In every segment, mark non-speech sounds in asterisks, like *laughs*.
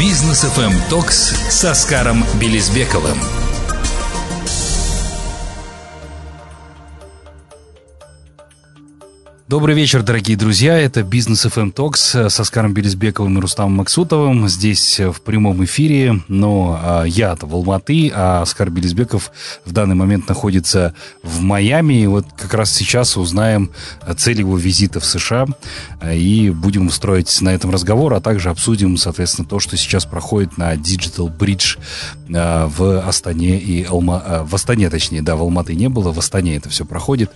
Бизнес FM Токс с Оскаром Белизбековым. Добрый вечер, дорогие друзья. Это Бизнес FM Talks с Оскаром Белизбековым и Рустамом Максутовым. Здесь в прямом эфире, но а, я в Алматы, а Оскар Белизбеков в данный момент находится в Майами. И вот как раз сейчас узнаем цель его визита в США и будем устроить на этом разговор, а также обсудим, соответственно, то, что сейчас проходит на Digital Bridge а, в Астане и Алма... А, в Астане, точнее, да, в Алматы не было, в Астане это все проходит.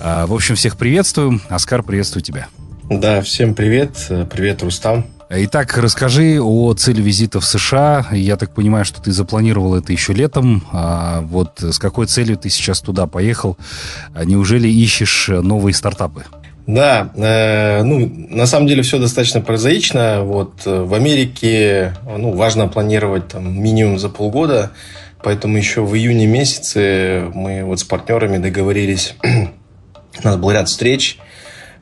А, в общем, всех приветствую. Оскар, приветствую тебя. Да, всем привет. Привет, Рустам. Итак, расскажи о цели визита в США. Я так понимаю, что ты запланировал это еще летом. А вот с какой целью ты сейчас туда поехал? А неужели ищешь новые стартапы? Да, э, ну, на самом деле все достаточно прозаично. Вот э, в Америке ну, важно планировать там, минимум за полгода, поэтому еще в июне месяце мы вот с партнерами договорились *clears throat* у нас был ряд встреч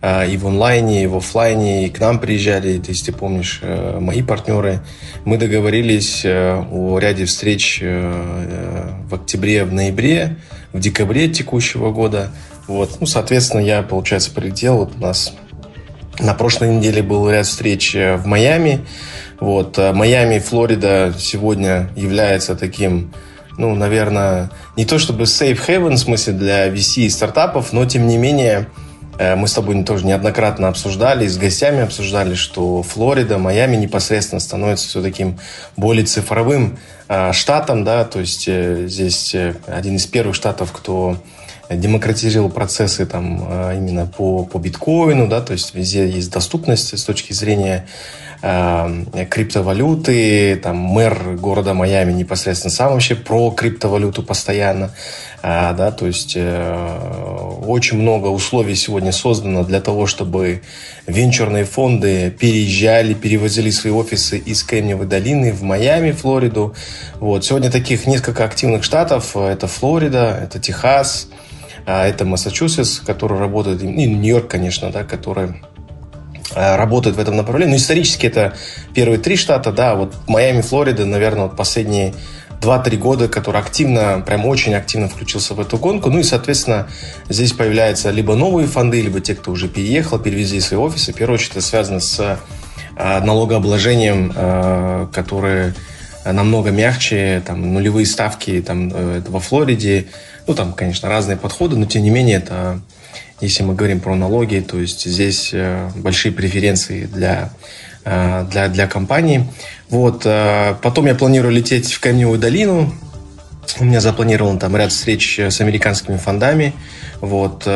а, и в онлайне, и в офлайне, и к нам приезжали, есть ты помнишь, э, мои партнеры. Мы договорились э, о ряде встреч э, в октябре, в ноябре, в декабре текущего года. Вот. Ну, соответственно, я, получается, прилетел. Вот у нас на прошлой неделе был ряд встреч в Майами. Вот. Майами, Флорида сегодня является таким ну, наверное, не то чтобы safe haven, в смысле для VC и стартапов, но, тем не менее, э, мы с тобой тоже неоднократно обсуждали, с гостями обсуждали, что Флорида, Майами непосредственно становится все таким более цифровым э, штатом, да, то есть э, здесь один из первых штатов, кто демократизировал процессы там именно по, по биткоину, да, то есть везде есть доступность с точки зрения криптовалюты, там мэр города Майами непосредственно сам вообще про криптовалюту постоянно, э, да, то есть э, очень много условий сегодня создано для того, чтобы венчурные фонды переезжали, перевозили свои офисы из Кремниевой долины в Майами, Флориду. Вот. Сегодня таких несколько активных штатов. Это Флорида, это Техас, э, это Массачусетс, который работает, и Нью-Йорк, конечно, да, который Э, работают в этом направлении. Но исторически это первые три штата, да, вот Майами, Флорида, наверное, вот последние 2-3 года, который активно, прям очень активно включился в эту гонку. Ну и, соответственно, здесь появляются либо новые фонды, либо те, кто уже переехал, перевезли свои офисы. В первую очередь это связано с э, налогообложением, э, которое намного мягче, там нулевые ставки там, во Флориде. Ну, там, конечно, разные подходы, но тем не менее это если мы говорим про налоги, то есть здесь э, большие преференции для, э, для, для компании. Вот. Э, потом я планирую лететь в Кремниевую долину. У меня запланирован там ряд встреч с американскими фондами. Вот.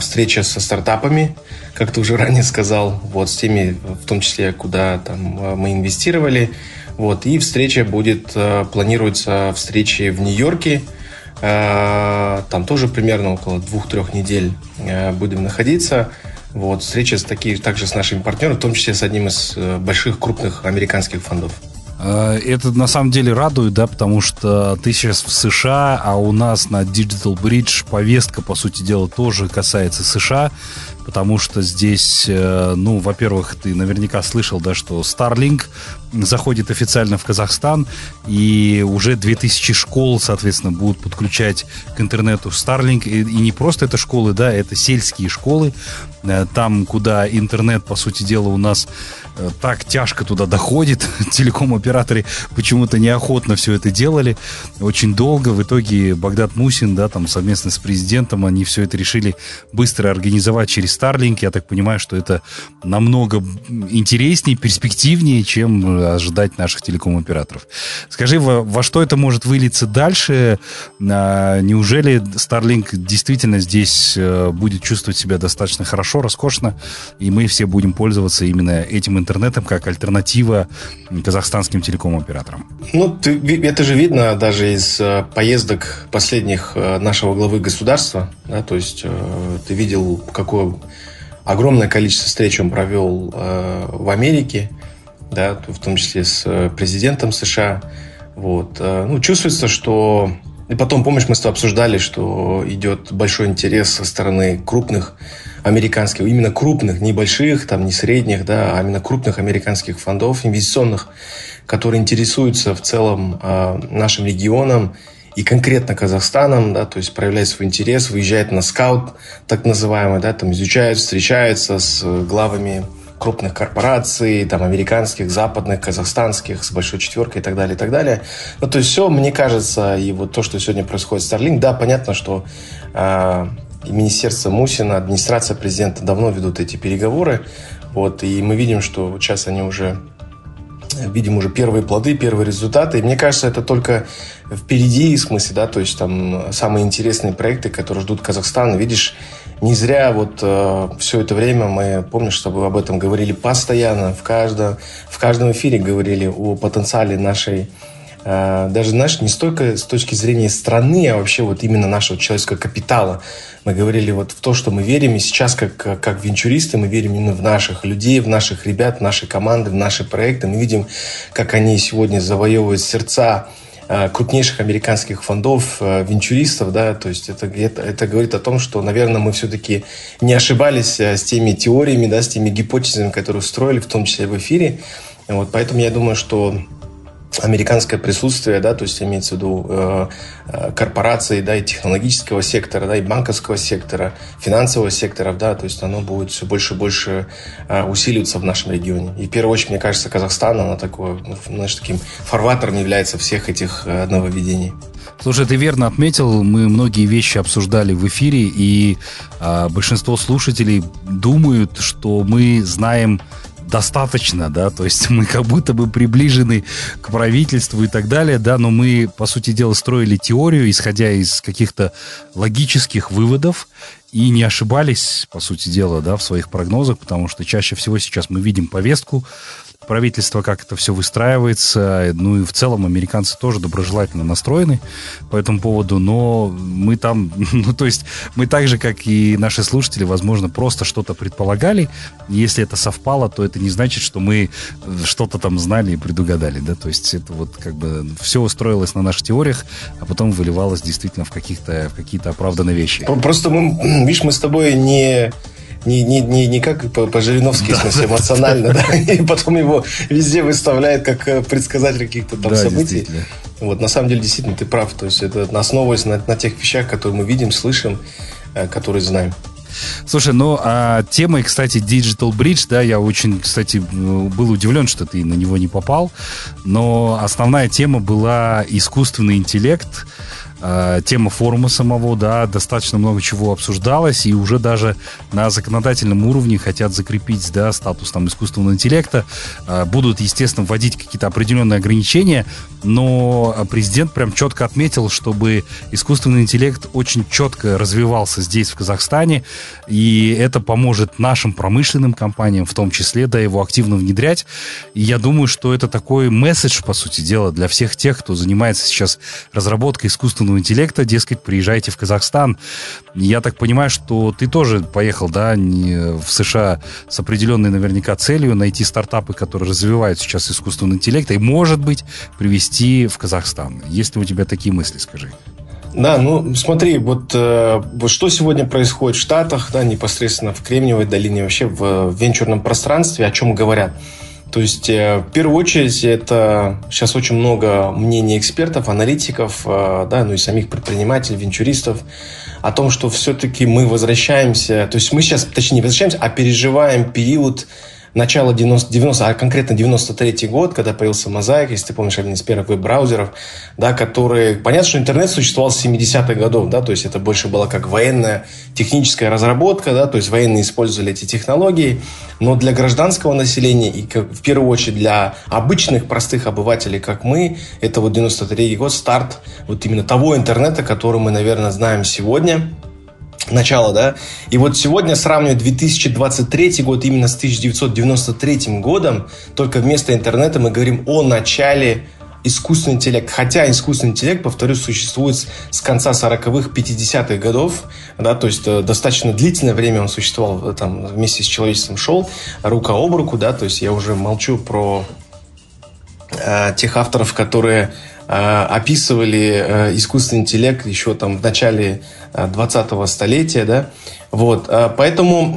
Встреча со стартапами, как ты уже *laughs* ранее сказал. Вот. С теми, в том числе, куда там мы инвестировали. Вот. И встреча будет, планируется встречи в Нью-Йорке – там тоже примерно около двух-трех недель э, будем находиться. Вот, встреча с такие, также с нашими партнерами, в том числе с одним из э, больших крупных американских фондов. Это на самом деле радует, да, потому что ты сейчас в США, а у нас на Digital Bridge повестка, по сути дела, тоже касается США потому что здесь, э, ну, во-первых, ты наверняка слышал, да, что Starlink заходит официально в Казахстан, и уже 2000 школ, соответственно, будут подключать к интернету Starlink, и, и не просто это школы, да, это сельские школы, э, там, куда интернет, по сути дела, у нас э, так тяжко туда доходит, *laughs* телеком-операторы почему-то неохотно все это делали, очень долго, в итоге Багдад Мусин, да, там совместно с президентом, они все это решили быстро организовать через Starlink, я так понимаю, что это намного интереснее, перспективнее, чем ожидать наших телеком-операторов. Скажи, во, во что это может вылиться дальше? А, неужели Starlink действительно здесь э, будет чувствовать себя достаточно хорошо, роскошно, и мы все будем пользоваться именно этим интернетом как альтернатива казахстанским телеком-операторам? Ну, ты, это же видно даже из э, поездок последних э, нашего главы государства, да, то есть ты видел, какое огромное количество встреч он провел э, в Америке, да, в том числе с э, президентом США. Вот. Э, ну, чувствуется, что И потом, помнишь, мы с тобой обсуждали, что идет большой интерес со стороны крупных американских, именно крупных, не больших, там, не средних, да, а именно крупных американских фондов инвестиционных, которые интересуются в целом э, нашим регионом и конкретно Казахстаном, да, то есть проявляет свой интерес, выезжает на скаут, так называемый, да, там изучают, встречаются с главами крупных корпораций, там, американских, западных, казахстанских, с большой четверкой и так далее, и так далее. Ну, то есть все, мне кажется, и вот то, что сегодня происходит с Starlink, да, понятно, что э, Министерство Мусина, администрация президента давно ведут эти переговоры, вот, и мы видим, что сейчас они уже видим уже первые плоды, первые результаты. И мне кажется, это только впереди, в смысле, да, то есть там самые интересные проекты, которые ждут Казахстан. Видишь, не зря вот э, все это время мы, помнишь, с тобой об этом говорили постоянно, в каждом, в каждом эфире говорили о потенциале нашей даже, знаешь, не столько с точки зрения страны, а вообще вот именно нашего человеческого капитала. Мы говорили вот в то, что мы верим, и сейчас как, как венчуристы мы верим именно в наших людей, в наших ребят, в наши команды, в наши проекты. Мы видим, как они сегодня завоевывают сердца Э, крупнейших американских фондов, э, венчуристов, да, то есть это, это, это говорит о том, что, наверное, мы все-таки не ошибались э, с теми теориями, да, с теми гипотезами, которые строили, в том числе в эфире. Вот, поэтому я думаю, что американское присутствие, да, то есть имеется в виду э, э, корпорации, да, и технологического сектора, да, и банковского сектора, финансового сектора, да, то есть оно будет все больше и больше э, усиливаться в нашем регионе. И в первую очередь, мне кажется, Казахстан, она такой, ну, знаешь, таким фарватером является всех этих э, нововведений. Слушай, ты верно отметил, мы многие вещи обсуждали в эфире, и э, большинство слушателей думают, что мы знаем достаточно, да, то есть *laughs* мы как будто бы приближены к правительству и так далее, да, но мы, по сути дела, строили теорию, исходя из каких-то логических выводов, и не ошибались, по сути дела, да, в своих прогнозах, потому что чаще всего сейчас мы видим повестку, правительства, как это все выстраивается. Ну и в целом американцы тоже доброжелательно настроены по этому поводу, но мы там, *laughs* ну то есть мы так же, как и наши слушатели, возможно, просто что-то предполагали. Если это совпало, то это не значит, что мы что-то там знали и предугадали, да, то есть это вот как бы все устроилось на наших теориях, а потом выливалось действительно в каких-то в какие-то оправданные вещи. Просто мы, видишь, мы с тобой не не, не, не, не как по-жириновски, да, в смысле, эмоционально, да, *laughs* и потом его везде выставляет как э, предсказатель каких-то там да, событий. Вот, на самом деле, действительно, ты прав. То есть это основываясь на, на тех вещах, которые мы видим, слышим, э, которые знаем. Слушай, ну, а темой, кстати, Digital Bridge, да, я очень, кстати, был удивлен, что ты на него не попал, но основная тема была искусственный интеллект, тема форума самого, да, достаточно много чего обсуждалось, и уже даже на законодательном уровне хотят закрепить, да, статус там искусственного интеллекта, э, будут, естественно, вводить какие-то определенные ограничения, но президент прям четко отметил, чтобы искусственный интеллект очень четко развивался здесь, в Казахстане, и это поможет нашим промышленным компаниям, в том числе, да, его активно внедрять, и я думаю, что это такой месседж, по сути дела, для всех тех, кто занимается сейчас разработкой искусственного искусственного интеллекта, дескать, приезжайте в Казахстан. Я так понимаю, что ты тоже поехал, да, в США с определенной наверняка целью найти стартапы, которые развивают сейчас искусственный интеллект, и, может быть, привести в Казахстан. Есть ли у тебя такие мысли, скажи? Да, ну смотри, вот, э, вот что сегодня происходит в Штатах, да, непосредственно в Кремниевой долине, вообще в, в венчурном пространстве, о чем говорят. То есть, э, в первую очередь, это сейчас очень много мнений экспертов, аналитиков, э, да, ну и самих предпринимателей, венчуристов о том, что все-таки мы возвращаемся, то есть мы сейчас, точнее, не возвращаемся, а переживаем период начало 90, 90 а конкретно 93 год, когда появился Мозаик, если ты помнишь, один из первых веб-браузеров, да, который... Понятно, что интернет существовал с 70-х годов, да, то есть это больше было как военная техническая разработка, да, то есть военные использовали эти технологии, но для гражданского населения и как, в первую очередь для обычных простых обывателей, как мы, это вот 93 год, старт вот именно того интернета, который мы, наверное, знаем сегодня, начало, да. И вот сегодня сравнивать 2023 год именно с 1993 годом, только вместо интернета мы говорим о начале искусственный интеллект. Хотя искусственный интеллект, повторюсь, существует с конца 40-х, 50-х годов, да, то есть э, достаточно длительное время он существовал, э, там, вместе с человечеством шел, рука об руку, да, то есть я уже молчу про э, тех авторов, которые описывали искусственный интеллект еще там в начале 20-го столетия, да, вот, поэтому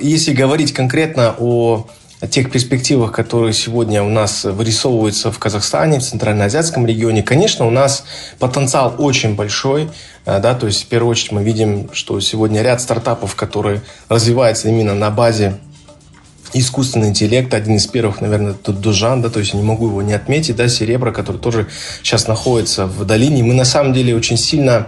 если говорить конкретно о тех перспективах, которые сегодня у нас вырисовываются в Казахстане, в Центральноазиатском регионе, конечно, у нас потенциал очень большой. Э, да, то есть, в первую очередь, мы видим, что сегодня ряд стартапов, которые развиваются именно на базе искусственный интеллект, один из первых, наверное, это Дужан, да, то есть не могу его не отметить, да, Серебро, который тоже сейчас находится в долине. Мы на самом деле очень сильно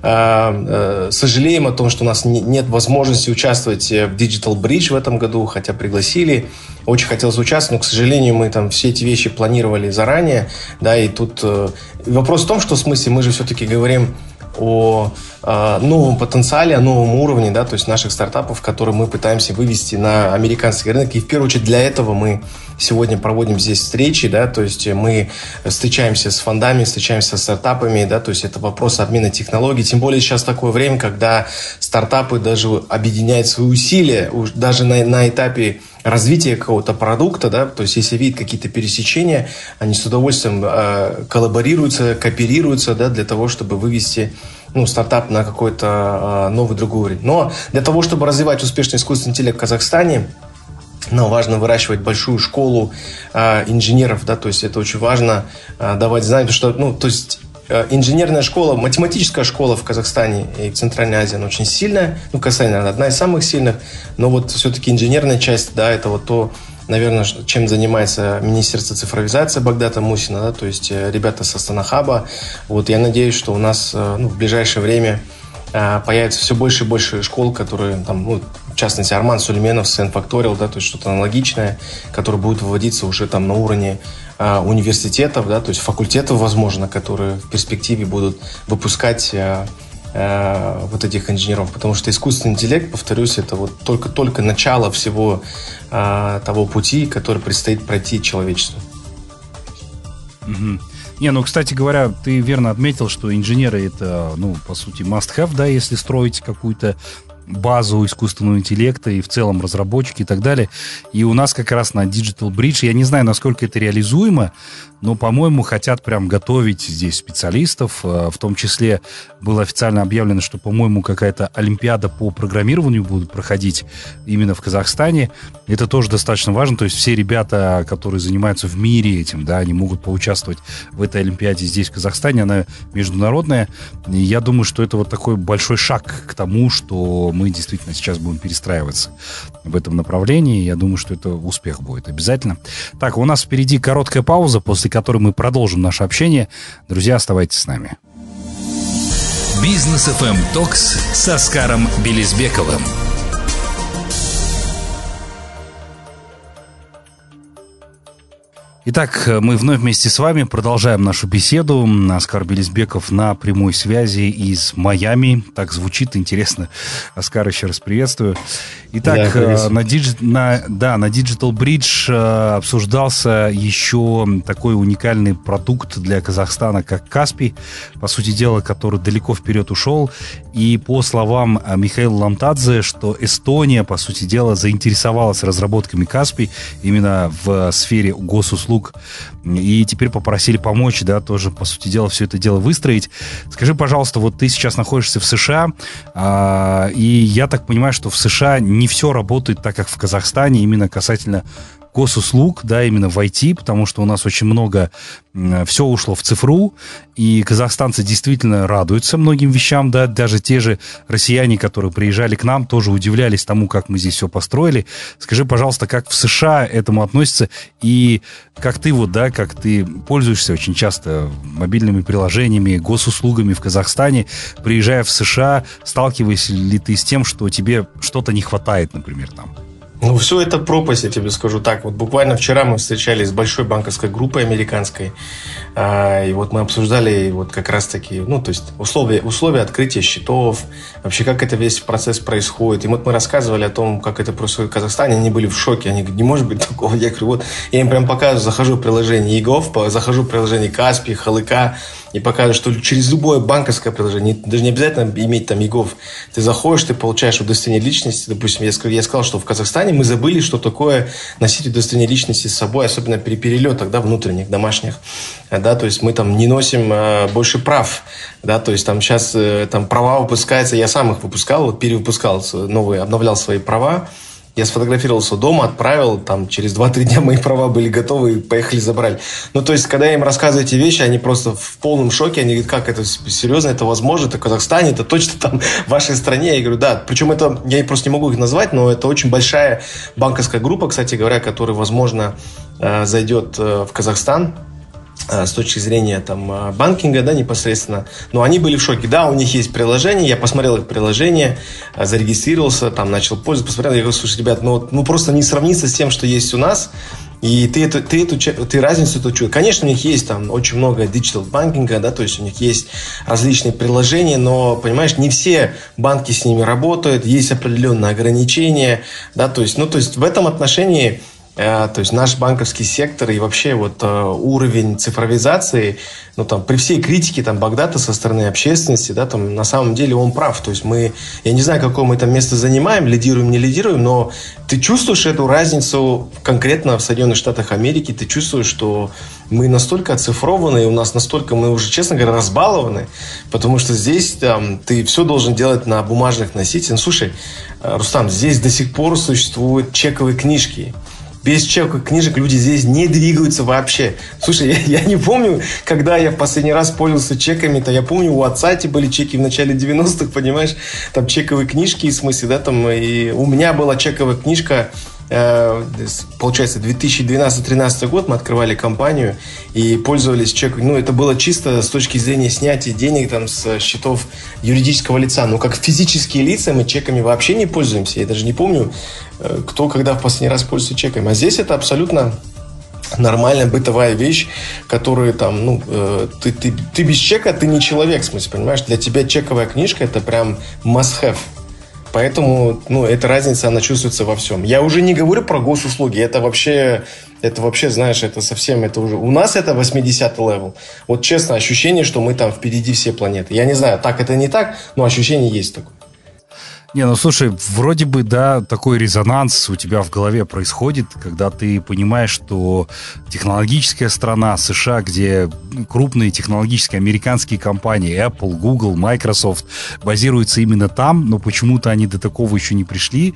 а, э, сожалеем о том, что у нас нет возможности участвовать в Digital Bridge в этом году, хотя пригласили. Очень хотелось участвовать, но, к сожалению, мы там все эти вещи планировали заранее. Да, и тут э, вопрос в том, что в смысле мы же все-таки говорим о э, новом потенциале, о новом уровне, да, то есть наших стартапов, которые мы пытаемся вывести на американский рынок. И в первую очередь для этого мы сегодня проводим здесь встречи, да, то есть мы встречаемся с фондами, встречаемся с стартапами, да, то есть это вопрос обмена технологий. Тем более сейчас такое время, когда стартапы даже объединяют свои усилия, даже на, на этапе развития какого-то продукта, да, то есть если видят какие-то пересечения, они с удовольствием э, коллаборируются, кооперируются, да, для того, чтобы вывести ну, стартап на какой-то э, новый другой уровень. Но для того, чтобы развивать успешный искусственный интеллект в Казахстане, нам важно выращивать большую школу э, инженеров, да, то есть это очень важно э, давать знания, что, ну, то есть инженерная школа, математическая школа в Казахстане и в Центральной Азии, она очень сильная. Ну, Казахстан, наверное, одна из самых сильных. Но вот все-таки инженерная часть, да, это вот то, наверное, чем занимается Министерство цифровизации Багдата Мусина, да, то есть э, ребята со Станахаба. Вот я надеюсь, что у нас э, ну, в ближайшее время появится все больше и больше школ, которые там, ну, в частности, Арман Сулейменов с Factorial, да, то есть что-то аналогичное, которое будет выводиться уже там на уровне университетов, да, то есть факультетов, возможно, которые в перспективе будут выпускать а, а, вот этих инженеров, потому что искусственный интеллект, повторюсь, это вот только-только начало всего того пути, который предстоит пройти человечеству. Угу. Не, ну, кстати говоря, ты верно отметил, что инженеры это, ну, по сути, must-have, да, если строить какую-то базу искусственного интеллекта и в целом разработчики и так далее. И у нас как раз на Digital Bridge, я не знаю, насколько это реализуемо, но, по-моему, хотят прям готовить здесь специалистов. Э, в том числе было официально объявлено, что, по-моему, какая-то олимпиада по программированию будет проходить именно в Казахстане. Это тоже достаточно важно. То есть все ребята, которые занимаются в мире этим, да, они могут поучаствовать в этой олимпиаде здесь, в Казахстане. Она международная. И я думаю, что это вот такой большой шаг к тому, что мы действительно сейчас будем перестраиваться в этом направлении. Я думаю, что это успех будет обязательно. Так, у нас впереди короткая пауза, после которой мы продолжим наше общение. Друзья, оставайтесь с нами. Бизнес FM Токс с Оскаром Белизбековым. Итак, мы вновь вместе с вами продолжаем нашу беседу. Оскар Белизбеков на прямой связи из Майами. Так звучит интересно. Оскар, еще раз приветствую. Итак, да, э, на, Digi, на, да, на Digital Bridge э, обсуждался еще такой уникальный продукт для Казахстана, как Каспий, по сути дела, который далеко вперед ушел. И по словам э, Михаила Ламтадзе, что Эстония, по сути дела, заинтересовалась разработками Каспий именно в сфере госуслуг. И теперь попросили помочь, да, тоже, по сути дела, все это дело выстроить. Скажи, пожалуйста, вот ты сейчас находишься в США, а, и я так понимаю, что в США не все работает так, как в Казахстане, именно касательно госуслуг, да, именно в IT, потому что у нас очень много, все ушло в цифру, и казахстанцы действительно радуются многим вещам, да, даже те же россияне, которые приезжали к нам, тоже удивлялись тому, как мы здесь все построили. Скажи, пожалуйста, как в США этому относится, и как ты вот, да, как ты пользуешься очень часто мобильными приложениями, госуслугами в Казахстане, приезжая в США, сталкиваешься ли ты с тем, что тебе что-то не хватает, например, там? Ну, все это пропасть, я тебе скажу так. Вот буквально вчера мы встречались с большой банковской группой американской, и вот мы обсуждали вот как раз-таки, ну, то есть условия, условия открытия счетов, вообще как это весь процесс происходит. И вот мы рассказывали о том, как это происходит в Казахстане, они были в шоке, они говорят, не может быть такого. Я говорю, вот, я им прям показываю, захожу в приложение ЕГОВ, захожу в приложение Каспи, Халыка, и показывают, что через любое банковское приложение, даже не обязательно иметь там ЕГОВ, ты заходишь, ты получаешь удостоверение личности. Допустим, я, я сказал, что в Казахстане мы забыли, что такое носить удостоверение личности с собой, особенно при перелетах, да, внутренних, домашних, да, да, то есть мы там не носим э, больше прав, да, то есть там сейчас э, там права выпускаются, я сам их выпускал, вот перевыпускал новые, обновлял свои права, я сфотографировался дома, отправил, там через 2-3 дня мои права были готовы, и поехали забрали. Ну, то есть, когда я им рассказываю эти вещи, они просто в полном шоке, они говорят, как это серьезно, это возможно, это Казахстане, это точно там в вашей стране. Я говорю, да, причем это, я просто не могу их назвать, но это очень большая банковская группа, кстати говоря, которая, возможно, э, зайдет э, в Казахстан, с точки зрения там э, банкинга, да, непосредственно. Но они были в шоке. Да, у них есть приложение, я посмотрел их приложение, э, зарегистрировался, там начал пользоваться, посмотрел, я говорю, слушай, ребят, ну, ну просто не сравнится с тем, что есть у нас. И ты эту, ты эту ты разницу эту чувствуешь. Конечно, у них есть там очень много digital банкинга, да, то есть у них есть различные приложения, но, понимаешь, не все банки с ними работают, есть определенные ограничения, да, то есть, ну, то есть в этом отношении Э, то есть наш банковский сектор и вообще вот э, уровень цифровизации, ну там при всей критике там Багдата со стороны общественности, да, там на самом деле он прав. То есть мы, я не знаю, какое мы там место занимаем, лидируем, не лидируем, но ты чувствуешь эту разницу конкретно в Соединенных Штатах Америки, ты чувствуешь, что мы настолько оцифрованы, и у нас настолько, мы уже, честно говоря, разбалованы, потому что здесь там, ты все должен делать на бумажных носителях. Ну, слушай, э, Рустам, здесь до сих пор существуют чековые книжки без чековых книжек люди здесь не двигаются вообще. Слушай, *laughs* я, я не помню, когда я в последний раз пользовался чеками-то. Я помню, у отца эти были чеки в начале 90-х, понимаешь? Там чековые книжки, в смысле, да, там. И у меня была чековая книжка получается, 2012-2013 год мы открывали компанию и пользовались чеком. Ну, это было чисто с точки зрения снятия денег там с счетов юридического лица. Но как физические лица мы чеками вообще не пользуемся. Я даже не помню, э, кто когда в последний раз пользуется чеками. А здесь это абсолютно нормальная бытовая вещь, которую там, ну, э, ты, ты, ты без чека, ты не человек, в смысле, понимаешь? Для тебя чековая книжка это прям must-have. Поэтому, ну, эта разница, она чувствуется во всем. Я уже не говорю про госуслуги. Это вообще, это вообще, знаешь, это совсем, это уже... У нас это 80-й level. Вот честно, ощущение, что мы там впереди все планеты. Я не знаю, так это не так, но ощущение есть такое. Не, ну слушай, вроде бы, да, такой резонанс у тебя в голове происходит, когда ты понимаешь, что технологическая страна США, где крупные технологические американские компании Apple, Google, Microsoft базируются именно там, но почему-то они до такого еще не пришли,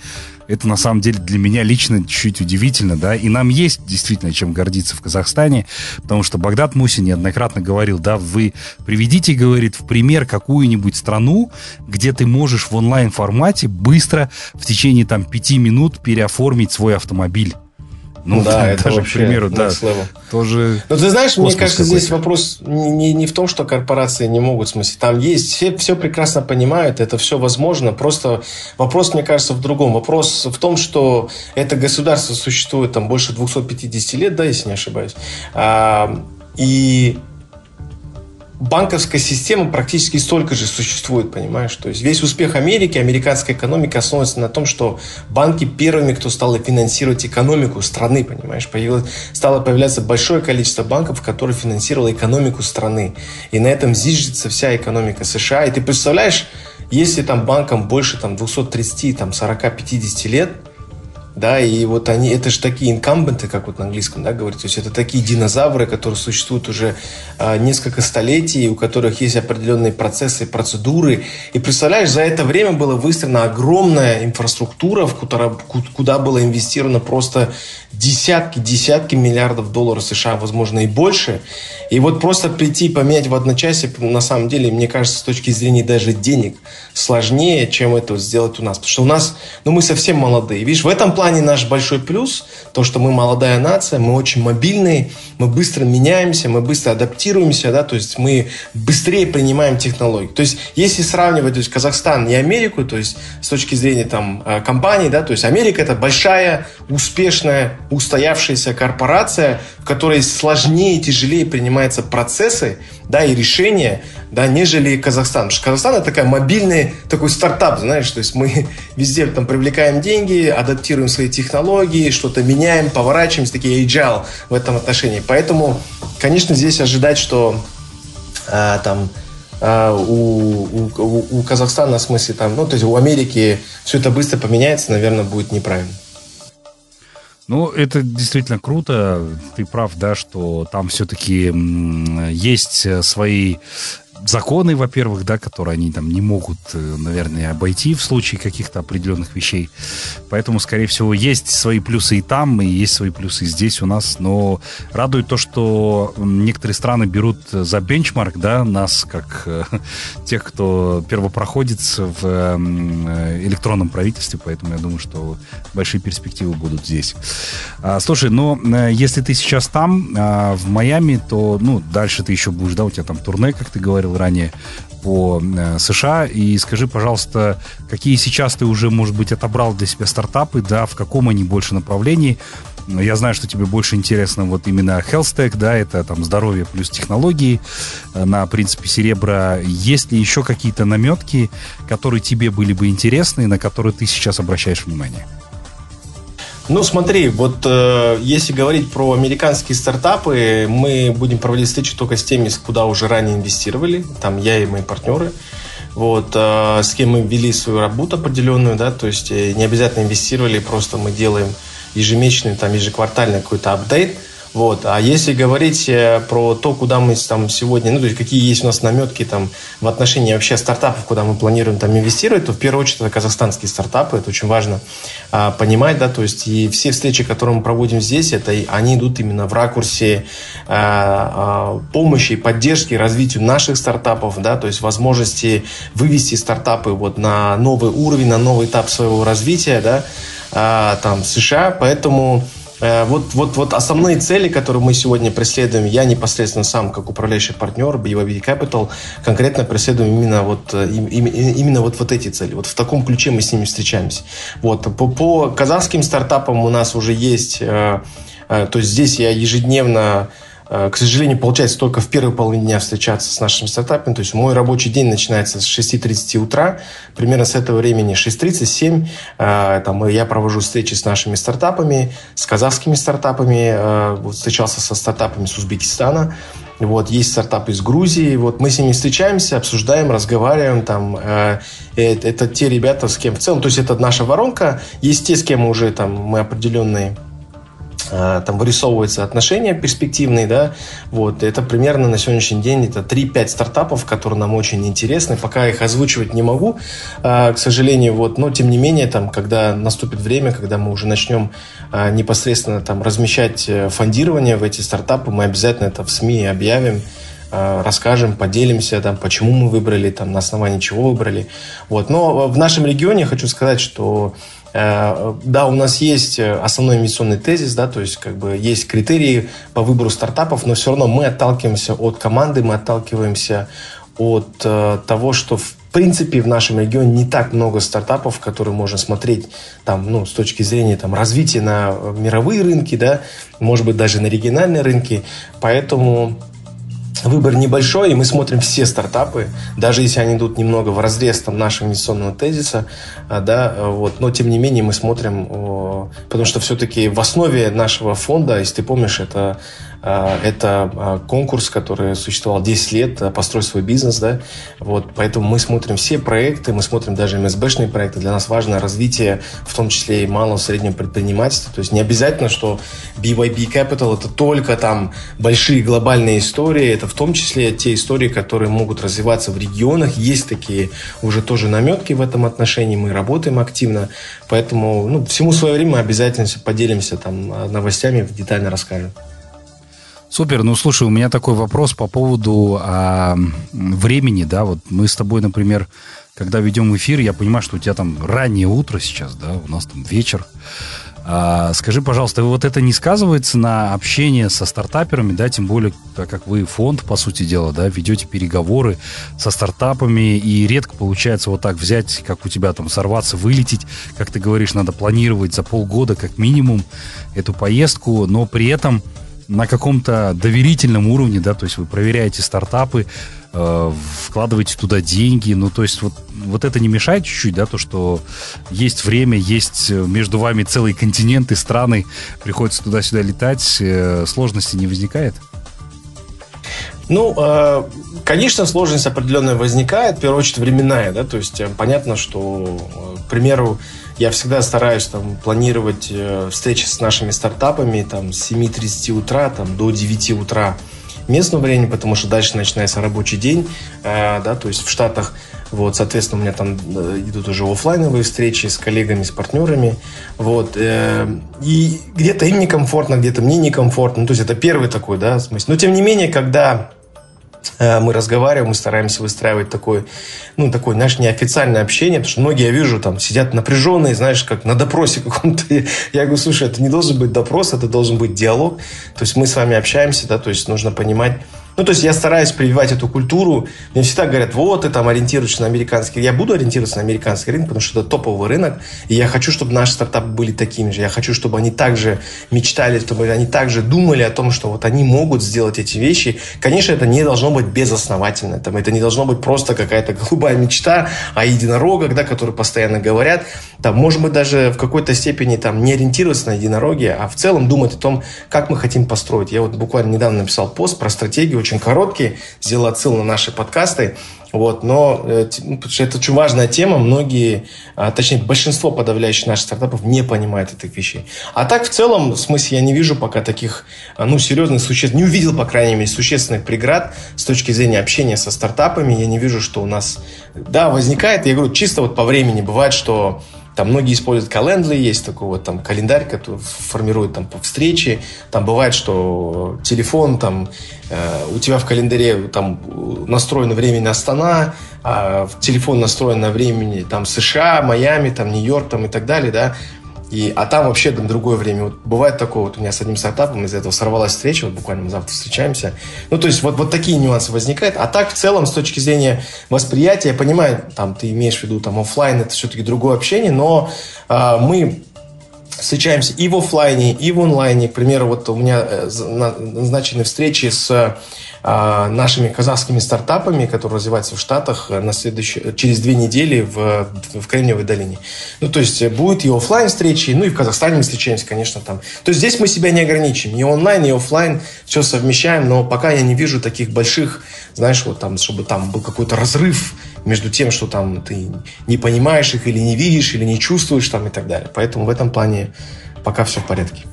это на самом деле для меня лично чуть-чуть удивительно, да, и нам есть действительно чем гордиться в Казахстане, потому что Багдад Мусин неоднократно говорил, да, вы приведите, говорит, в пример какую-нибудь страну, где ты можешь в онлайн-формате быстро в течение там пяти минут переоформить свой автомобиль. Ну, да, это даже, вообще, к примеру, да, тоже. Но ты знаешь, мне кажется, здесь вопрос не, не, не в том, что корпорации не могут, в смысле, там есть, все, все прекрасно понимают, это все возможно, просто вопрос, мне кажется, в другом. Вопрос в том, что это государство существует там больше 250 лет, да, если не ошибаюсь, а, и банковская система практически столько же существует, понимаешь? То есть весь успех Америки, американской экономики основывается на том, что банки первыми, кто стал финансировать экономику страны, понимаешь? Появилось, стало появляться большое количество банков, которые финансировали экономику страны. И на этом зиждется вся экономика США. И ты представляешь, если там банкам больше там 230, там 40, 50 лет – да, и вот они, это же такие инкамбенты, как вот на английском, да, говорят, то есть это такие динозавры, которые существуют уже а, несколько столетий, у которых есть определенные процессы, процедуры, и представляешь, за это время была выстроена огромная инфраструктура, в куда, куда было инвестировано просто десятки, десятки миллиардов долларов США, возможно, и больше, и вот просто прийти и поменять в одночасье, на самом деле, мне кажется, с точки зрения даже денег, сложнее, чем это сделать у нас, потому что у нас, ну, мы совсем молодые, видишь, в этом плане плане наш большой плюс, то, что мы молодая нация, мы очень мобильные, мы быстро меняемся, мы быстро адаптируемся, да, то есть мы быстрее принимаем технологии. То есть если сравнивать то есть, Казахстан и Америку, то есть с точки зрения там э, компаний, да, то есть Америка это большая, успешная, устоявшаяся корпорация, в которой сложнее и тяжелее принимаются процессы, да, и решения, да, нежели Казахстан. Потому что Казахстан это такая мобильный такой стартап, знаешь, то есть мы *laughs* везде там привлекаем деньги, адаптируем свои технологии, что-то меняем, поворачиваемся, такие agile в этом отношении. Поэтому, конечно, здесь ожидать, что а, там а, у, у, у Казахстана, в смысле, там, ну, то есть у Америки все это быстро поменяется, наверное, будет неправильно. Ну, это действительно круто. Ты прав, да, что там все-таки есть свои законы, во-первых, да, которые они там не могут, э, наверное, обойти в случае каких-то определенных вещей. Поэтому, скорее всего, есть свои плюсы и там, и есть свои плюсы и здесь у нас. Но радует то, что некоторые страны берут за бенчмарк, да, нас, как э, *laughs* тех, кто первопроходец в э, электронном правительстве. Поэтому я думаю, что большие перспективы будут здесь. А, слушай, но э, если ты сейчас там, а, в Майами, то, ну, дальше ты еще будешь, да, у тебя там турне, как ты говорил, говорил ранее, по э, США. И скажи, пожалуйста, какие сейчас ты уже, может быть, отобрал для себя стартапы, да, в каком они больше направлении? Я знаю, что тебе больше интересно вот именно health tech, да, это там здоровье плюс технологии э, на принципе серебра. Есть ли еще какие-то наметки, которые тебе были бы интересны, на которые ты сейчас обращаешь внимание? Ну, смотри, вот э, если говорить про американские стартапы, мы будем проводить встречи только с теми, куда уже ранее инвестировали. Там я и мои партнеры. Вот, э, с кем мы вели свою работу определенную, да, то есть э, не обязательно инвестировали, просто мы делаем ежемесячный, там, ежеквартальный какой-то апдейт – вот. А если говорить э, про то, куда мы там сегодня, ну, то есть какие есть у нас наметки там в отношении вообще стартапов, куда мы планируем там инвестировать, то в первую очередь это казахстанские стартапы, это очень важно а, понимать, да, то есть и все встречи, которые мы проводим здесь, это они идут именно в ракурсе а, а, помощи, поддержки, развитию наших стартапов, да, то есть возможности вывести стартапы вот на новый уровень, на новый этап своего развития, да, а, там США, поэтому вот, вот, вот основные цели, которые мы сегодня преследуем, я непосредственно сам, как управляющий партнер BYB Capital, конкретно преследуем именно вот, э, именно вот, вот эти цели. Вот в таком ключе мы с ними встречаемся. Вот. По, по казахским стартапам у нас уже есть, э, то есть здесь я ежедневно Э, к сожалению, получается только в первой половине дня встречаться с нашими стартапами. То есть мой рабочий день начинается с 6.30 утра. Примерно с этого времени 6.30, 7. Э, там я провожу встречи с нашими стартапами, с казахскими стартапами. Э, вот встречался со стартапами с Узбекистана. Вот, есть стартапы из Грузии. Вот мы с ними встречаемся, обсуждаем, разговариваем. Там, э, это, те ребята, с кем в целом. То есть это наша воронка. Есть те, с кем уже там мы определенные там вырисовываются отношения перспективные, да, вот, это примерно на сегодняшний день это 3-5 стартапов, которые нам очень интересны, пока их озвучивать не могу, а, к сожалению, вот, но тем не менее, там, когда наступит время, когда мы уже начнем а, непосредственно там размещать э, фондирование в эти стартапы, мы обязательно это в СМИ объявим, расскажем, поделимся, там, почему мы выбрали, там, на основании чего выбрали. Вот. Но в нашем регионе хочу сказать, что да, у нас есть э, основной инвестиционный тезис, да, то есть как бы есть критерии по выбору стартапов, но все равно мы отталкиваемся от команды, мы отталкиваемся от э, того, что в принципе в нашем регионе не так много стартапов, которые можно смотреть там, ну, с точки зрения там, развития на мировые рынки, да, может быть даже на региональные рынки, поэтому выбор небольшой, и мы смотрим все стартапы, даже если они идут немного в разрез там, нашего инвестиционного тезиса, а, да, вот, но тем не менее мы смотрим, потому что все-таки в основе нашего фонда, если ты помнишь, это это а, конкурс, который существовал 10 лет, а, построй свой бизнес, да, вот, поэтому мы смотрим все проекты, мы смотрим даже МСБшные проекты, для нас важно развитие, в том числе и малого среднего предпринимательства, то есть не обязательно, что BYB Capital это только там большие глобальные истории, это в том числе те истории, которые могут развиваться в регионах, есть такие уже тоже наметки в этом отношении, мы работаем активно, поэтому, ну, всему свое время обязательно поделимся там новостями, детально расскажем. Супер. Ну, слушай, у меня такой вопрос по поводу а, времени, да, вот мы с тобой, например, когда ведем эфир, я понимаю, что у тебя там раннее утро сейчас, да, у нас там вечер. А, скажи, пожалуйста, вот это не сказывается на общение со стартаперами, да, тем более, так как вы фонд, по сути дела, да, ведете переговоры со стартапами, и редко получается вот так взять, как у тебя там сорваться, вылететь, как ты говоришь, надо планировать за полгода как минимум эту поездку, но при этом на каком-то доверительном уровне, да, то есть вы проверяете стартапы, э, вкладываете туда деньги, ну, то есть вот, вот это не мешает чуть-чуть, да, то, что есть время, есть между вами целый континент и страны, приходится туда-сюда летать, э, сложности не возникает? Ну, э, конечно, сложность определенная возникает, в первую очередь временная, да, то есть э, понятно, что, э, к примеру, я всегда стараюсь там планировать э, встречи с нашими стартапами там с 7.30 утра там, до 9 утра местного времени, потому что дальше начинается рабочий день, э, да, то есть в Штатах, вот, соответственно, у меня там э, идут уже офлайновые встречи с коллегами, с партнерами, вот, э, и где-то им некомфортно, где-то мне некомфортно, ну, то есть это первый такой, да, смысл. Но тем не менее, когда мы разговариваем, мы стараемся выстраивать такое, ну, такое, знаешь, неофициальное общение, потому что многие, я вижу, там, сидят напряженные, знаешь, как на допросе *laughs* каком-то. Я говорю, слушай, это не должен быть допрос, это должен быть диалог. То есть мы с вами общаемся, да, то есть нужно понимать, ну, то есть я стараюсь прививать эту культуру. Мне всегда говорят, вот, ты там ориентируешься на американский. Я буду ориентироваться на американский рынок, потому что это топовый рынок. И я хочу, чтобы наши стартапы были такими же. Я хочу, чтобы они также мечтали, чтобы они также думали о том, что вот они могут сделать эти вещи. Конечно, это не должно быть безосновательно. Там, это не должно быть просто какая-то голубая мечта о единорогах, да, которые постоянно говорят. Там, может быть, даже в какой-то степени там, не ориентироваться на единороги, а в целом думать о том, как мы хотим построить. Я вот буквально недавно написал пост про стратегию очень короткий, сделал отсыл на наши подкасты. Вот, но э, ну, это очень важная тема, многие, а, точнее большинство подавляющих наших стартапов не понимают этих вещей. А так в целом, в смысле, я не вижу пока таких, а, ну, серьезных существ, не увидел, по крайней мере, существенных преград с точки зрения общения со стартапами. Я не вижу, что у нас, да, возникает, я говорю, чисто вот по времени бывает, что там многие используют календарь, есть такой вот там календарь, который формирует там по встрече. Там бывает, что телефон там э, у тебя в календаре там настроено времени Астана, а телефон настроен на времени там США, Майами, там Нью-Йорк там и так далее, да. И, а там вообще там другое время. Вот бывает такое, вот у меня с одним стартапом из-за этого сорвалась встреча, вот буквально мы завтра встречаемся. Ну, то есть вот, вот такие нюансы возникают. А так, в целом, с точки зрения восприятия, я понимаю, там, ты имеешь в виду там офлайн, это все-таки другое общение, но э, мы встречаемся и в офлайне, и в онлайне. К примеру, вот у меня э, назначены встречи с а, нашими казахскими стартапами, которые развиваются в Штатах э, на следующий, через две недели в, в Кремниевой долине. Ну, то есть э, будет и офлайн встречи, ну и в Казахстане мы встречаемся, конечно, там. То есть здесь мы себя не ограничим. И онлайн, и офлайн все совмещаем, но пока я не вижу таких больших, знаешь, вот там, чтобы там был какой-то разрыв между тем, что там ты не понимаешь их или не видишь, или не чувствуешь там и так далее. Поэтому в этом плане пока все в порядке.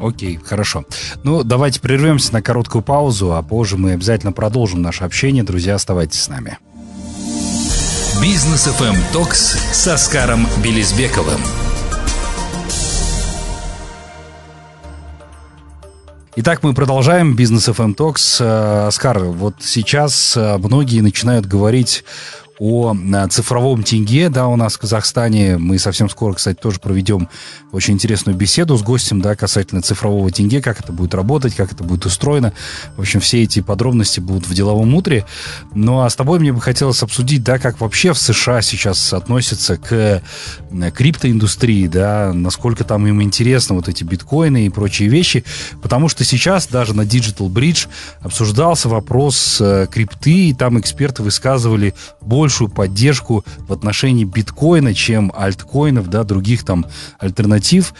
Окей, хорошо. Ну, давайте прервемся на короткую паузу, а позже мы обязательно продолжим наше общение. Друзья, оставайтесь с нами. Бизнес FM Токс с Оскаром Белизбековым. Итак, мы продолжаем бизнес FM Talks. Оскар, вот сейчас э, многие начинают говорить о цифровом тенге, да, у нас в Казахстане. Мы совсем скоро, кстати, тоже проведем очень интересную беседу с гостем, да, касательно цифрового тенге, как это будет работать, как это будет устроено. В общем, все эти подробности будут в деловом утре. Ну, а с тобой мне бы хотелось обсудить, да, как вообще в США сейчас относятся к криптоиндустрии, да, насколько там им интересно вот эти биткоины и прочие вещи, потому что сейчас даже на Digital Bridge обсуждался вопрос э, крипты, и там эксперты высказывали больше большую поддержку в отношении биткоина, чем альткоинов, да, других там альтернатив.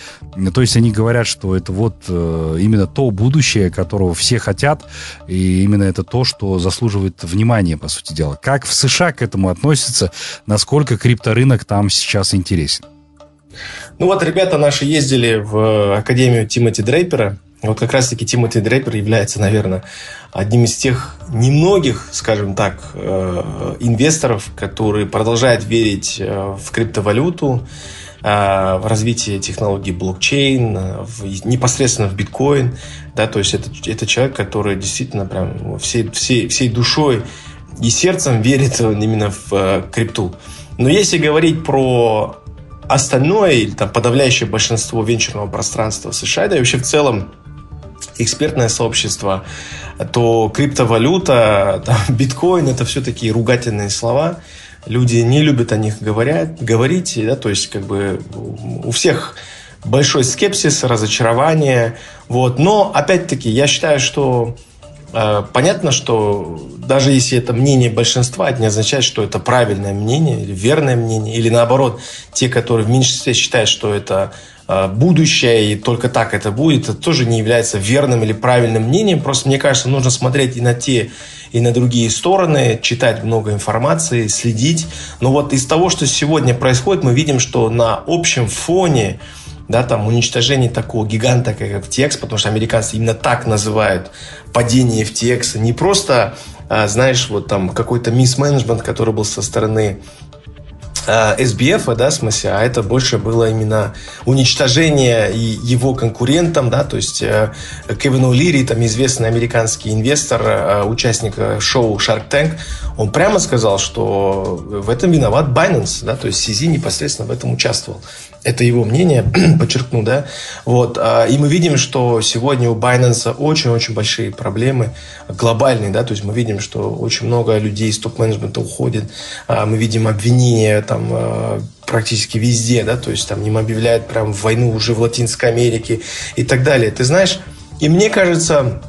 То есть они говорят, что это вот э, именно то будущее, которого все хотят, и именно это то, что заслуживает внимания, по сути дела. Как в США к этому относятся, насколько крипторынок там сейчас интересен? Ну вот ребята наши ездили в Академию Тимоти Дрейпера, вот как раз-таки Тимоти Дрейпер является, наверное, одним из тех немногих, скажем так, э, инвесторов, которые продолжают верить э, в криптовалюту, э, в развитие технологий блокчейн, в, непосредственно в биткоин. Да, то есть это, это человек, который действительно прям всей, всей, всей душой и сердцем верит именно в крипту. Но если говорить про остальное, или там подавляющее большинство венчурного пространства США, да и вообще в целом экспертное сообщество, то криптовалюта, там, *laughs* биткоин – это все такие ругательные слова. Люди не любят о них говорят, говорить, да, то есть как бы у всех большой скепсис, разочарование. Вот. Но, опять-таки, я считаю, что э, понятно, что даже если это мнение большинства, это не означает, что это правильное мнение или верное мнение, или наоборот, те, которые в меньшинстве считают, что это будущее и только так это будет, это тоже не является верным или правильным мнением. Просто мне кажется, нужно смотреть и на те, и на другие стороны, читать много информации, следить. Но вот из того, что сегодня происходит, мы видим, что на общем фоне да, там уничтожение такого гиганта, как FTX, потому что американцы именно так называют падение FTX, не просто, а, знаешь, вот там какой-то мисс-менеджмент, который был со стороны SBF, а, да, в смысле, а это больше было именно уничтожение его конкурентам, да, то есть э, Кевин О'Лири, там известный американский инвестор, э, участник э, шоу Shark Tank, он прямо сказал, что в этом виноват Binance, да, то есть CZ непосредственно в этом участвовал. Это его мнение, *clears throat* подчеркну, да. Вот. А, и мы видим, что сегодня у Binance очень-очень большие проблемы глобальные, да, то есть мы видим, что очень много людей из топ-менеджмента уходит, а, мы видим обвинения там а, практически везде, да, то есть там им объявляют прям войну уже в Латинской Америке и так далее. Ты знаешь, и мне кажется,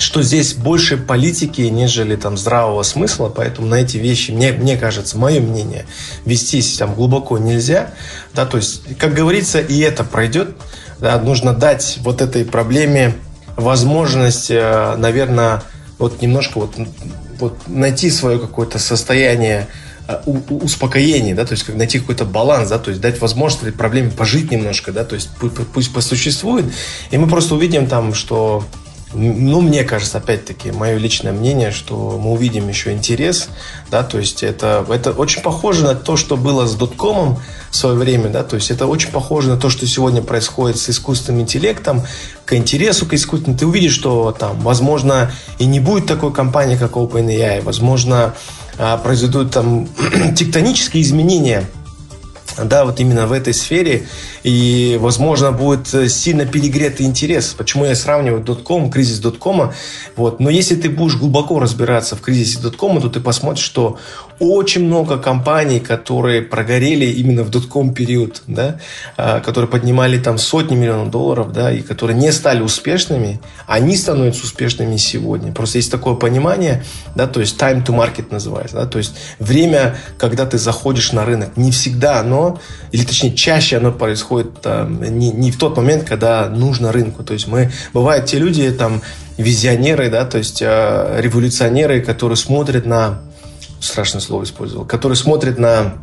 что здесь больше политики, нежели там здравого смысла, поэтому на эти вещи, мне, мне кажется, мое мнение, вестись там глубоко нельзя, да, то есть, как говорится, и это пройдет, да, нужно дать вот этой проблеме возможность, э, наверное, вот немножко вот, вот найти свое какое-то состояние э, успокоения, да, то есть найти какой-то баланс, да, то есть дать возможность этой проблеме пожить немножко, да, то есть пусть посуществует, и мы просто увидим там, что ну, мне кажется, опять-таки, мое личное мнение, что мы увидим еще интерес, да, то есть это, это очень похоже на то, что было с доткомом в свое время, да, то есть это очень похоже на то, что сегодня происходит с искусственным интеллектом, к интересу к искусственному. Ты увидишь, что там, возможно, и не будет такой компании, как OpenAI, возможно, а, произойдут там *clears throat* тектонические изменения – да, вот именно в этой сфере, и, возможно, будет сильно перегретый интерес. Почему я сравниваю дотком, кризис доткома, вот. Но если ты будешь глубоко разбираться в кризисе доткома, то ты посмотришь, что очень много компаний, которые прогорели именно в дотком период, да, а, которые поднимали там сотни миллионов долларов, да, и которые не стали успешными, они становятся успешными сегодня. Просто есть такое понимание, да, то есть time to market называется, да, то есть время, когда ты заходишь на рынок, не всегда оно, или точнее чаще оно происходит там, не, не в тот момент, когда нужно рынку. То есть мы, бывают те люди, там, визионеры, да, то есть э, революционеры, которые смотрят на страшное слово использовал, который смотрит на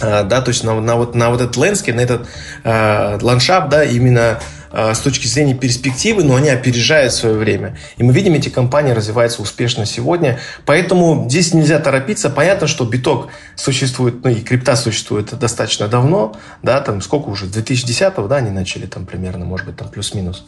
а, да, то есть на, на, вот, на вот этот лендскейп, на этот э, ландшафт, да, именно э, с точки зрения перспективы, но они опережают свое время. И мы видим, эти компании развиваются успешно сегодня, поэтому здесь нельзя торопиться. Понятно, что биток существует, ну и крипта существует достаточно давно, да, там сколько уже, 2010-го, да, они начали там примерно, может быть, там плюс-минус.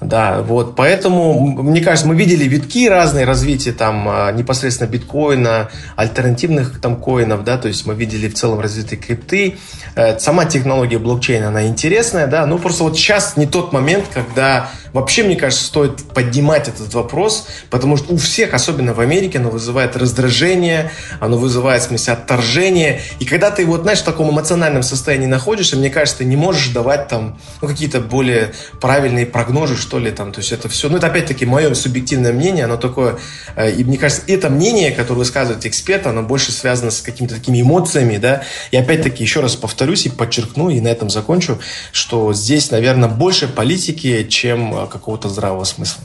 Да, вот, поэтому, мне кажется, мы видели витки разные развития там а, непосредственно биткоина, альтернативных там коинов, да, то есть мы видели в целом развитие крипты. Э, сама технология блокчейна, она интересная, да, но просто вот сейчас не тот момент, когда Вообще, мне кажется, стоит поднимать этот вопрос, потому что у всех, особенно в Америке, оно вызывает раздражение, оно вызывает, в смысле, отторжение. И когда ты вот, знаешь, в таком эмоциональном состоянии находишься, мне кажется, ты не можешь давать там ну, какие-то более правильные прогнозы, что ли, там. То есть это все, ну, это опять-таки мое субъективное мнение, оно такое, э, и мне кажется, это мнение, которое высказывает эксперт, оно больше связано с какими-то такими эмоциями, да. И опять-таки еще раз повторюсь и подчеркну, и на этом закончу, что здесь, наверное, больше политики, чем э, какого-то здравого смысла.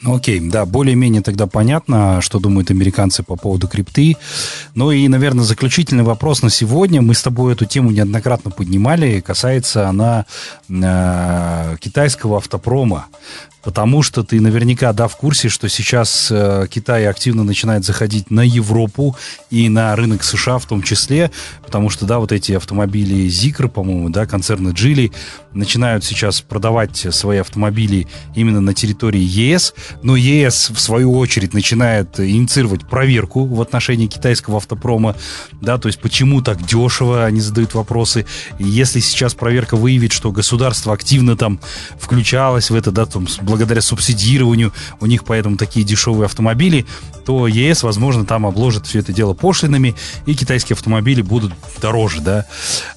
Ну, окей, да, более-менее тогда понятно, что думают американцы по поводу крипты. Ну и, наверное, заключительный вопрос на сегодня. Мы с тобой эту тему неоднократно поднимали. Касается она э, китайского автопрома. Потому что ты наверняка, да, в курсе, что сейчас э, Китай активно начинает заходить на Европу и на рынок США в том числе, потому что, да, вот эти автомобили Zikr, по-моему, да, концерны Geely начинают сейчас продавать свои автомобили именно на территории ЕС, но ЕС, в свою очередь, начинает инициировать проверку в отношении китайского автопрома, да, то есть почему так дешево, они задают вопросы. И если сейчас проверка выявит, что государство активно там включалось в это, да, там, благодаря субсидированию у них поэтому такие дешевые автомобили, то ЕС, возможно, там обложит все это дело пошлинами, и китайские автомобили будут дороже, да.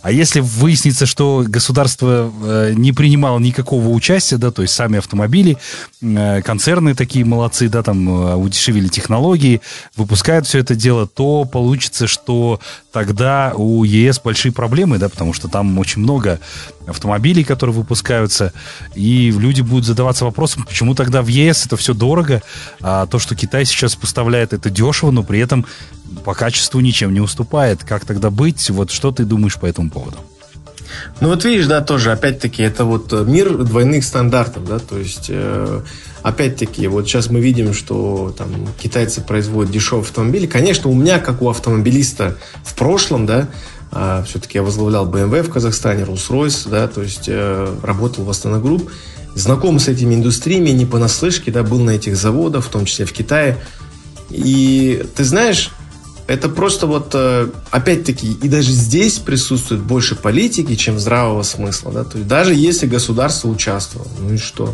А если выяснится, что государство э, не принимало никакого участия, да, то есть сами автомобили, э, концерны концерны такие молодцы, да, там э, удешевили технологии, выпускают все это дело, то получится, что тогда у ЕС большие проблемы, да, потому что там очень много автомобилей, которые выпускаются, и люди будут задаваться вопросом, почему тогда в ЕС это все дорого, а то, что Китай сейчас поставляет, это дешево, но при этом по качеству ничем не уступает. Как тогда быть? Вот что ты думаешь по этому поводу? Ну вот видишь, да, тоже, опять-таки, это вот мир двойных стандартов, да, то есть, э, опять-таки, вот сейчас мы видим, что там китайцы производят дешевые автомобили. Конечно, у меня, как у автомобилиста в прошлом, да, э, все-таки я возглавлял BMW в Казахстане, Rolls-Royce, да, то есть э, работал в Астана Групп, знаком с этими индустриями, не понаслышке, да, был на этих заводах, в том числе в Китае. И ты знаешь, это просто вот, э, опять-таки, и даже здесь присутствует больше политики, чем здравого смысла. Да? То есть даже если государство участвовало, ну и что?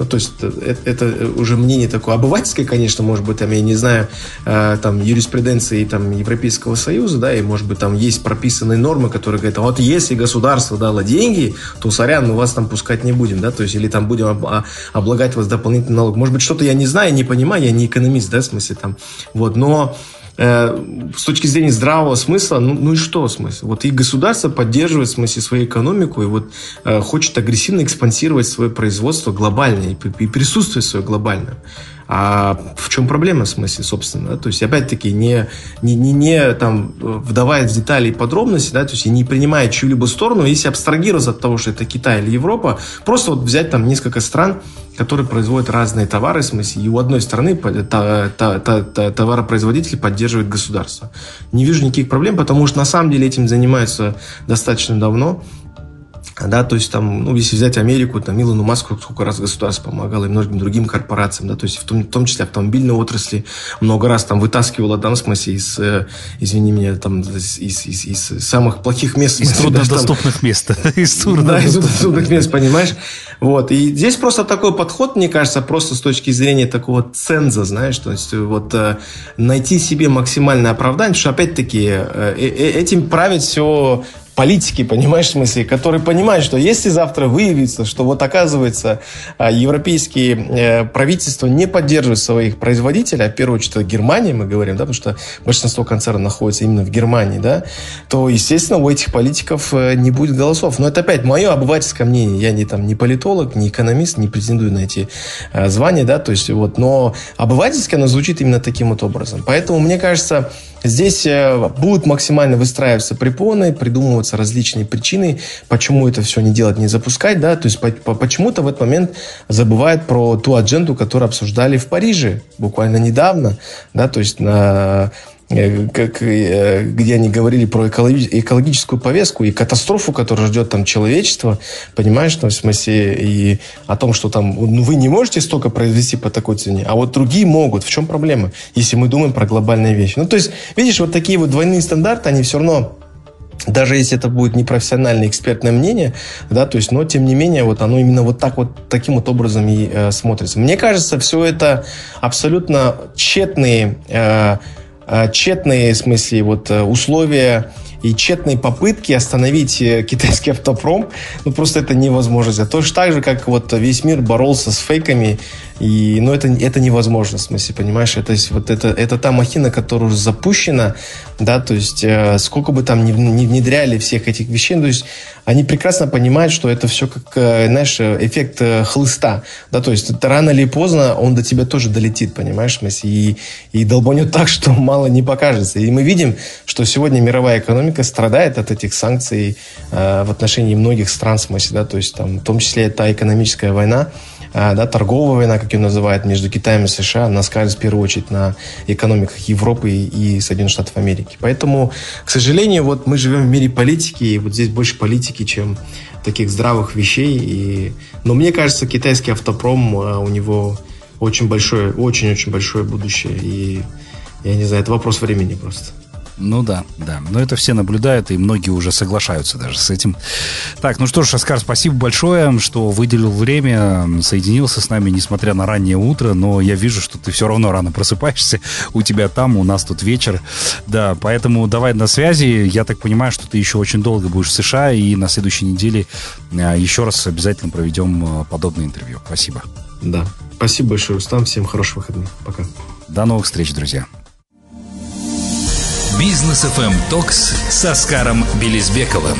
Ну, то есть это, это уже мнение такое обывательское, конечно, может быть, там, я не знаю, э, там, юриспруденции там, Европейского Союза, да, и, может быть, там есть прописанные нормы, которые говорят, «А вот если государство дало деньги, то, сорян, мы вас там пускать не будем, да, то есть, или там будем об, а, облагать вас дополнительным налогом. Может быть, что-то я не знаю, не понимаю, я не экономист, да, в смысле, там, вот, но Э, с точки зрения здравого смысла, ну, ну и что смысл? Вот и государство поддерживает в смысле свою экономику и вот э, хочет агрессивно экспансировать свое производство глобальное и, и присутствие свое глобальное. А в чем проблема, в смысле, собственно? То есть, опять-таки, не, не, не, не там, вдаваясь в детали и подробности, да, то есть, и не принимая чью-либо сторону, если абстрагироваться от того, что это Китай или Европа, просто вот взять там несколько стран, которые производят разные товары, в смысле, и у одной страны та, товаропроизводители поддерживает государство. Не вижу никаких проблем, потому что на самом деле этим занимаются достаточно давно. Да, то есть там, ну, если взять Америку, там Илону Маску сколько раз государство помогало и многим другим корпорациям, да, то есть в том, в том числе автомобильной отрасли много раз там вытаскивало, там, в смысле, из, э, извини меня, там, из, из, из, из самых плохих мест. *laughs* Из труднодоступных мест. Из труднодоступных мест, понимаешь? Вот, и здесь просто такой подход, мне кажется, просто с точки зрения такого ценза, знаешь, то есть вот э, найти себе максимальное оправдание, что опять-таки э, этим правит все политики, понимаешь, в смысле, которые понимают, что если завтра выявится, что вот оказывается а, европейские э, правительства не поддерживают своих производителей, а в первую очередь Германия, мы говорим, да, потому что большинство концернов находится именно в Германии, да, то, естественно, у этих политиков э, не будет голосов. Но это опять мое обывательское мнение. Я не там не политолог, не экономист, не претендую на эти э, звания, да, то есть вот, но обывательски оно звучит именно таким вот образом. Поэтому, мне кажется, Здесь будут максимально выстраиваться препоны, придумываться различные причины, почему это все не делать, не запускать, да, то есть почему-то в этот момент забывают про ту адженду, которую обсуждали в Париже буквально недавно, да, то есть на Э, как, э, где они говорили про экологическую повестку и катастрофу, которая ждет там человечество, понимаешь, ну, в смысле, и о том, что там ну, вы не можете столько произвести по такой цене, а вот другие могут. В чем проблема, если мы думаем про глобальные вещи? Ну, то есть, видишь, вот такие вот двойные стандарты, они все равно даже если это будет непрофессиональное экспертное мнение, да, то есть, но тем не менее, вот оно именно вот так вот таким вот образом и э, смотрится. Мне кажется, все это абсолютно тщетные э, Э, тщетные, в смысле, вот э, условия и тщетные попытки остановить э, китайский автопром, ну, просто это невозможно. Точно так же, как вот весь мир боролся с фейками и, ну, это, это невозможно, в смысле, понимаешь? Это, вот это, это та махина, которая уже запущена, да, то есть э, сколько бы там ни, ни внедряли всех этих вещей, то есть они прекрасно понимают, что это все как, э, знаешь, эффект э, хлыста, да, то есть рано или поздно он до тебя тоже долетит, понимаешь, в смысле, и, и долбанет так, *laughs* что мало не покажется. И мы видим, что сегодня мировая экономика страдает от этих санкций э, в отношении многих стран, в смысле, да, то есть там, в том числе это экономическая война, да, торговая война, как ее называют, между Китаем и США, она скажет в первую очередь на экономиках Европы и Соединенных Штатов Америки. Поэтому, к сожалению, вот мы живем в мире политики, и вот здесь больше политики, чем таких здравых вещей. И... Но мне кажется, китайский автопром, а, у него очень большое, очень-очень большое будущее. И я не знаю, это вопрос времени просто. Ну да, да. Но это все наблюдают, и многие уже соглашаются даже с этим. Так, ну что ж, Оскар, спасибо большое, что выделил время, соединился с нами, несмотря на раннее утро, но я вижу, что ты все равно рано просыпаешься. *laughs* У тебя там, у нас тут вечер. Да, поэтому давай на связи. Я так понимаю, что ты еще очень долго будешь в США, и на следующей неделе а, еще раз обязательно проведем а, подобное интервью. Спасибо. Да, Спасибо большое, Рустам. Всем хороших выходных. Пока. До новых встреч, друзья. Бизнес FM Токс с Оскаром Белизбековым.